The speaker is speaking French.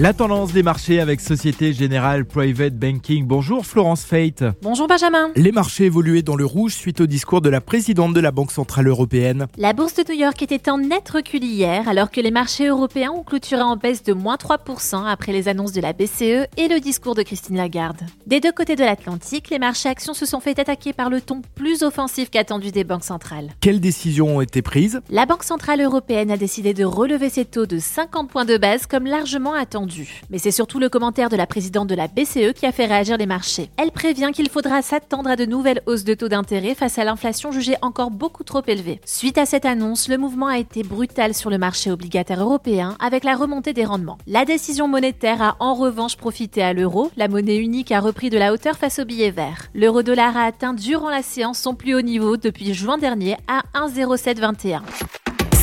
La tendance des marchés avec Société Générale Private Banking. Bonjour Florence Fate. Bonjour Benjamin. Les marchés évoluaient dans le rouge suite au discours de la présidente de la Banque Centrale Européenne. La bourse de New York était en net recul hier alors que les marchés européens ont clôturé en baisse de moins 3% après les annonces de la BCE et le discours de Christine Lagarde. Des deux côtés de l'Atlantique, les marchés actions se sont fait attaquer par le ton plus offensif qu'attendu des banques centrales. Quelles décisions ont été prises? La Banque Centrale Européenne a décidé de relever ses taux de 50 points de base comme largement attendu. Mais c'est surtout le commentaire de la présidente de la BCE qui a fait réagir les marchés. Elle prévient qu'il faudra s'attendre à de nouvelles hausses de taux d'intérêt face à l'inflation jugée encore beaucoup trop élevée. Suite à cette annonce, le mouvement a été brutal sur le marché obligataire européen avec la remontée des rendements. La décision monétaire a en revanche profité à l'euro. La monnaie unique a repris de la hauteur face au billet vert. L'euro-dollar a atteint durant la séance son plus haut niveau depuis juin dernier à 1,0721.